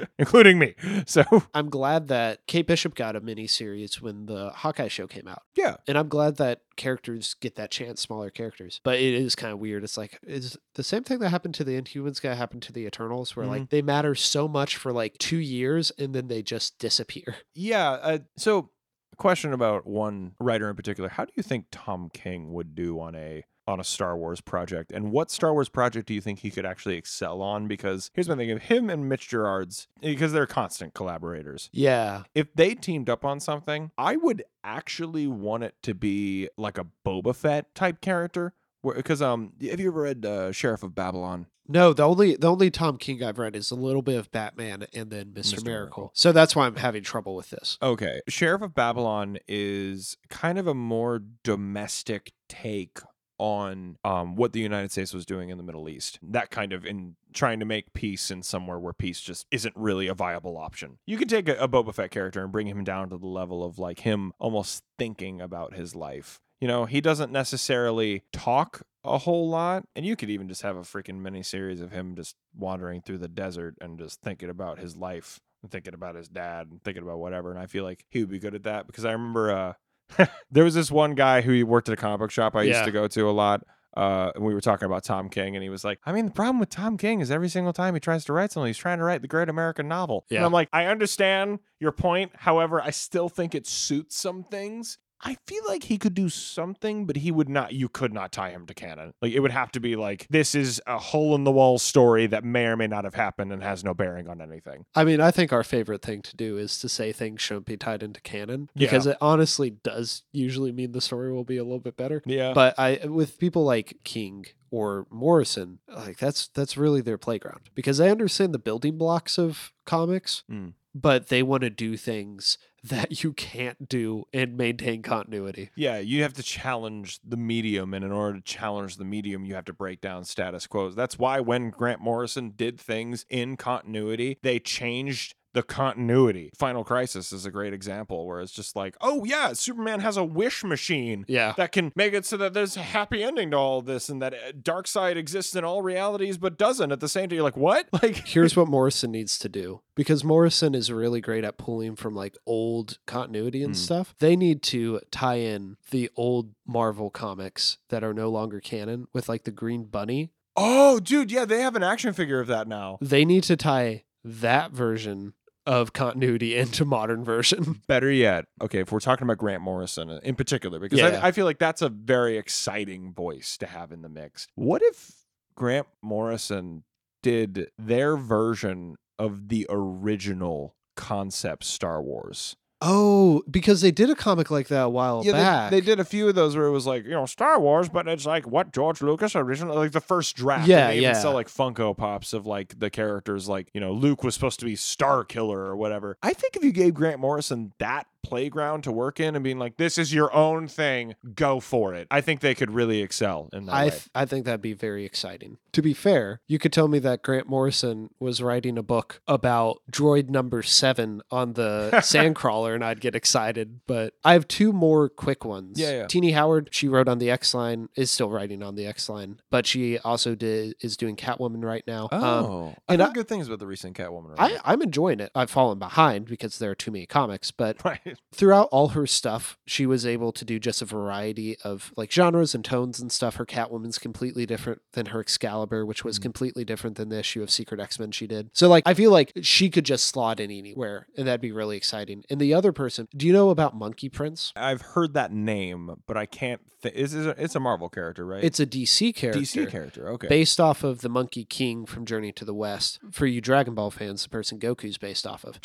including me. So I'm glad that Kate Bishop got a mini series when the Hawkeye show came out. yeah, And I'm glad that characters get that chance, smaller characters. But it is kind of weird. It's like, is the same thing that happened to the Inhumans going to happen to the Eternals, where like they matter so much for like two years and then they just disappear? yeah. Uh, so, question about one writer in particular: How do you think Tom King would do on a on a Star Wars project, and what Star Wars project do you think he could actually excel on? Because here's my thing: of him and Mitch Gerads, because they're constant collaborators. Yeah. If they teamed up on something, I would actually want it to be like a Boba Fett type character. Because um, have you ever read uh, Sheriff of Babylon? No, the only the only Tom King I've read is a little bit of Batman and then Mr. Mr. Miracle. Miracle. So that's why I'm having trouble with this. Okay. Sheriff of Babylon is kind of a more domestic take on um, what the United States was doing in the Middle East. That kind of in trying to make peace in somewhere where peace just isn't really a viable option. You could take a, a Boba Fett character and bring him down to the level of like him almost thinking about his life. You know, he doesn't necessarily talk a whole lot, and you could even just have a freaking mini series of him just wandering through the desert and just thinking about his life and thinking about his dad and thinking about whatever. And I feel like he would be good at that because I remember uh, there was this one guy who worked at a comic book shop I used to go to a lot. Uh, and we were talking about Tom King, and he was like, I mean, the problem with Tom King is every single time he tries to write something, he's trying to write the great American novel. And Yeah. I'm like, I understand your point. However, I still think it suits some things. I feel like he could do something, but he would not. You could not tie him to canon. Like it would have to be like this is a hole in the wall story that may or may not have happened and has no bearing on anything. I mean, I think our favorite thing to do is to say things shouldn't be tied into canon Yeah. because it honestly does usually mean the story will be a little bit better. Yeah, But I with people like King or Morrison, like that's that's really their playground because they understand the building blocks of comics, Mm. but they want to do things that you can't do and maintain continuity. Yeah, you have to challenge the medium, and in order to challenge the medium, you have to break down status quo. That's why when Grant Morrison did things in continuity, they changed the continuity. Final Crisis is a great example where it's just like, oh yeah, Superman has a wish machine Yeah. that can make it so that there's a happy ending to all this, and that uh, Darkseid exists in all realities but doesn't at the same time. You're like, what? Like, Here's what Morrison needs to do because Morrison is really great at pulling from like old continuity and Mm. stuff. They need to tie in the old Marvel comics that are no longer canon with like the Green Bunny. oh, dude, yeah, they have an action figure of that now. They need to tie that version of continuity into modern version. Better yet, okay, if we're talking about Grant Morrison uh, in particular, because Yeah. I, I feel like that's a very exciting voice to have in the mix. What if Grant Morrison did their version of the original concept Star Wars? Oh, because they did a comic like that a while Yeah, back. they, they did a few of those where it was like, you know, Star Wars, but it's like what George Lucas originally, like the first draft. Yeah, they yeah. Even sell like Funko Pops of like the characters, like you know, Luke was supposed to be Star Killer or whatever. I think if you gave Grant Morrison that playground to work in and being like, this is your own thing, go for it. I think they could really excel in that I th- I think that'd be very exciting. To be fair, you could tell me that Grant Morrison was writing a book about droid number seven on the Sandcrawler, and I'd get excited. But I have two more quick ones. Yeah, yeah. Tini Howard, she wrote on the X line, is still writing on the X line, but she also did is doing Catwoman right now. Um, oh, I and heard I- good things about the recent Catwoman. I, run. I'm enjoying it. I've fallen behind because there are too many comics, but right. Throughout all her stuff, she was able to do just a variety of like genres and tones and stuff. Her Catwoman's completely different than her Excalibur, which was mm-hmm. completely different than the issue of Secret X Men she did. So, like, I feel like she could just slot in anywhere, and that'd be really exciting. And the other person, do you know about Monkey Prince? I've heard that name, but I can't. Th- it's, it's, a, it's a Marvel character, right? It's a DC character. DC character. Okay. Based off of the Monkey King from Journey to the West. For you Dragon Ball fans, the person Goku's based off of.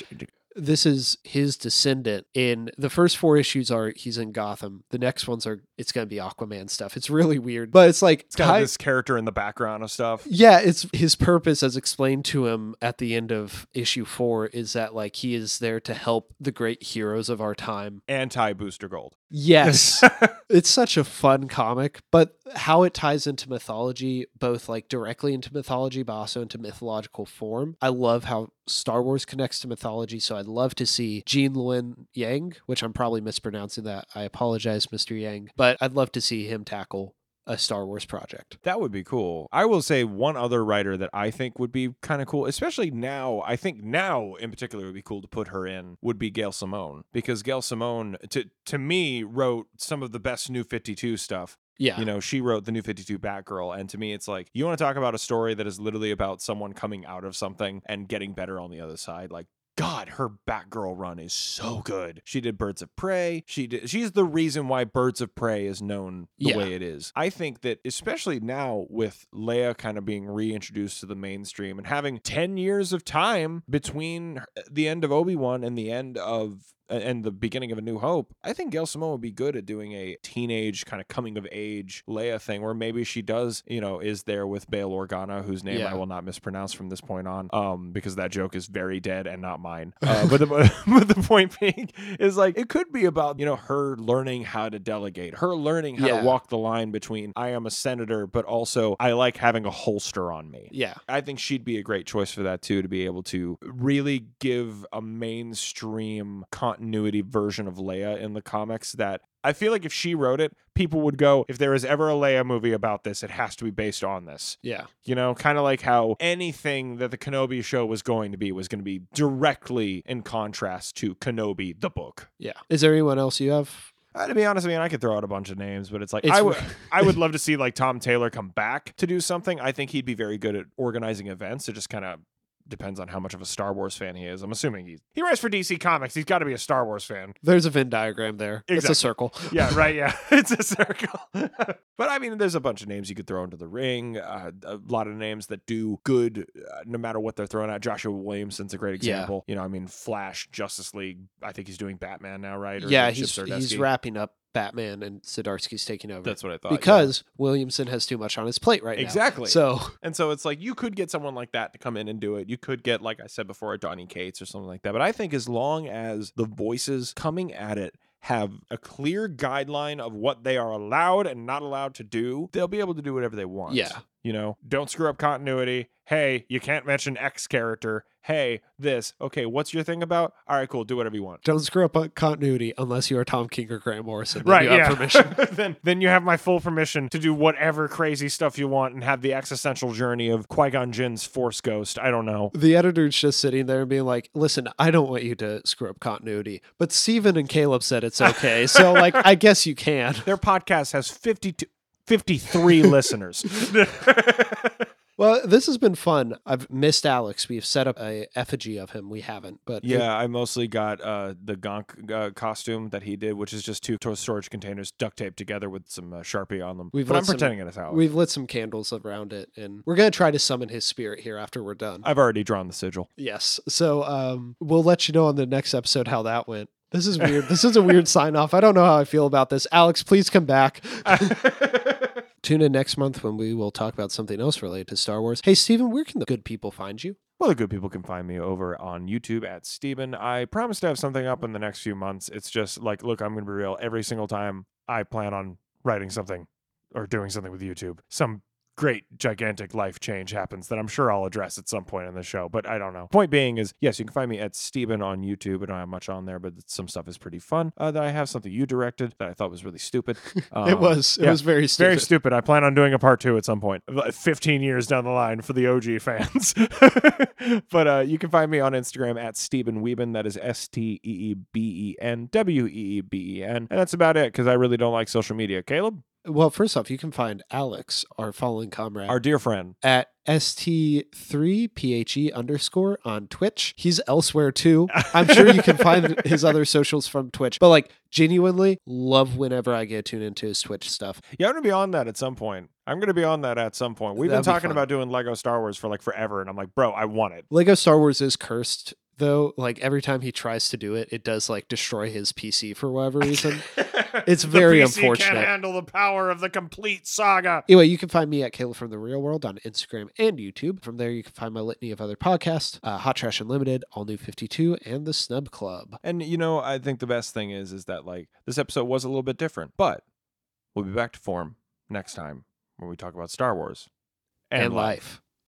This is his descendant in the first four issues are he's in gotham the next ones are it's going to be aquaman stuff it's really weird but it's like It's kind hi- of this character in the background of stuff. yeah it's his purpose as explained to him at the end of issue four is that like he is there to help the great heroes of our time Anti Booster Gold. yes it's such a fun comic but how it ties into mythology both like directly into mythology but also into mythological form i love how star wars connects to mythology so i'd love to see Gene Luen Yang which i'm probably mispronouncing that i apologize mr yang but i'd love to see him tackle a star wars project That would be cool. I will say one other writer that I think would be kind of cool, especially now. I think now in particular would be cool to put her in would be Gail Simone because Gail Simone to to me wrote some of the best New Fifty Two stuff. Yeah You know, she wrote the New 52 Batgirl. And to me, it's like, you want to talk about a story that is literally about someone coming out of something and getting better on the other side. Like, God, her Batgirl run is so good. She did Birds of Prey. She did. She's the reason why Birds of Prey is known the Yeah. way it is. I think that especially now with Leia kind of being reintroduced to the mainstream and having ten years of time between the end of Obi Wan and the end of and the beginning of A New Hope, I think Gail Simone would be good at doing a teenage kind of coming of age Leia thing where maybe she does, you know, is there with Bail Organa, whose name Yeah. I will not mispronounce from this point on, um, because that joke is very dead and not mine. Uh, but, the, but the point being is like, it could be about, you know, her learning how to delegate, her learning how Yeah. to walk the line between I am a senator, but also I like having a holster on me. Yeah. I think she'd be a great choice for that too, to be able to really give a mainstream continuity version of Leia in the comics that I feel like if she wrote it, people would go, if there is ever a Leia movie about this, it has to be based on this. Yeah. You know, kind of like how anything that the Kenobi show was going to be was going to be directly in contrast to Kenobi, the book. Yeah. Is there anyone else you have? Uh, to be honest, I mean, I could throw out a bunch of names, but it's like It's I would, I would love to see like Tom Taylor come back to do something. I think he'd be very good at organizing events. to just kind of depends on how much of a Star Wars fan he is. I'm assuming he he writes for DC Comics. He's got to be a Star Wars fan. There's a Venn diagram there. It's a circle. Yeah, right. Yeah, it's a circle. but I mean, there's a bunch of names you could throw into the ring. Uh, a lot of names that do good, uh, no matter what they're throwing at. Joshua Williamson's a great Yeah. example. You know, I mean, Flash, Justice League. I think he's doing Batman now, right? Or yeah, he's he's wrapping up Batman and Zdarsky's taking over. That's what I thought. yeah. because Williamson has too much on his plate right now. Exactly. So And so it's like you could get someone like that to come in and do it. You could get, like I said before, a Donny Cates or something like that. But I think as long as the voices coming at it have a clear guideline of what they are allowed and not allowed to do, they'll be able to do whatever they want. Yeah. You know, don't screw up continuity. Hey, you can't mention X character. Hey, this. Okay, what's your thing about? All right, cool. Do whatever you want. don't screw up continuity unless you are Tom King or Grant Morrison. Then Right, you have yeah. permission. then, then you have my full permission to do whatever crazy stuff you want and have the existential journey of Qui Gon Jinn's Force Ghost. I don't know. the editor's just sitting there and being like, listen, I don't want you to screw up continuity, but Steven and Caleb said it's okay. So, like, I guess you can. Their podcast has 52, 53 listeners. Well, this has been fun. I've missed Alex. We've set up a effigy of him. We haven't, but it- Yeah, I mostly got uh, the Gonk uh, costume that he did, which is just two storage containers duct taped together with some uh, Sharpie on them. We've but I'm some- pretending it is how. we've lit some candles around it, and we're gonna try to summon his spirit here after we're done. I've already drawn the sigil. Yes. So um, we'll let you know on the next episode how that went. This is weird. this is a weird sign off. I don't know how I feel about this. Alex, please come back. Tune in next month when we will talk about something else related to Star Wars. Hey, Steven, where can the good people find you? Well, the good people can find me over on YouTube at Steven. I promise to have something up in the next few months. It's just like, look, I'm going to be real. Every single time I plan on writing something or doing something with YouTube, some great, gigantic life change happens that I'm sure I'll address at some point in the show. But I don't know. Point being is, yes, you can find me at Steven on YouTube. I don't have much on there, but some stuff is pretty fun. Uh, that I have something you directed that I thought was really stupid. it Um, was. It yeah. was very stupid. Very stupid. I plan on doing a part two at some 15 years down the line for the OG fans. but uh, you can find me on Instagram at Steeben Weeben. That is S T E E B E N W E E B E N. And that's about it because I really don't like social media. Caleb, Well, first off, you can find Alex, our fallen comrade, our dear friend. at st3phe E underscore on Twitch. He's elsewhere too. I'm sure you can find his other socials from Twitch. But like genuinely love whenever I get tuned into his Twitch stuff. Yeah, I'm to be on that at some point. I'm going to be on that at some point. We've That'd be been talking fun. about doing Lego Star Wars for like forever. And I'm like, bro, I want it. Lego Star Wars is cursed though. Like every time he tries to do it, it does like destroy his PC for whatever reason. It's The very PC unfortunate. Can't handle the power of the complete saga. Anyway, you can find me at Caleb from the Real World on Instagram and YouTube. From there, you can find my litany of other podcasts, uh, Hot Trash Unlimited, All New 52, and The Snub Club. And you know, I think the best thing is is that like this episode was a little bit different, but we'll be back to form next time when we talk about Star Wars And, life.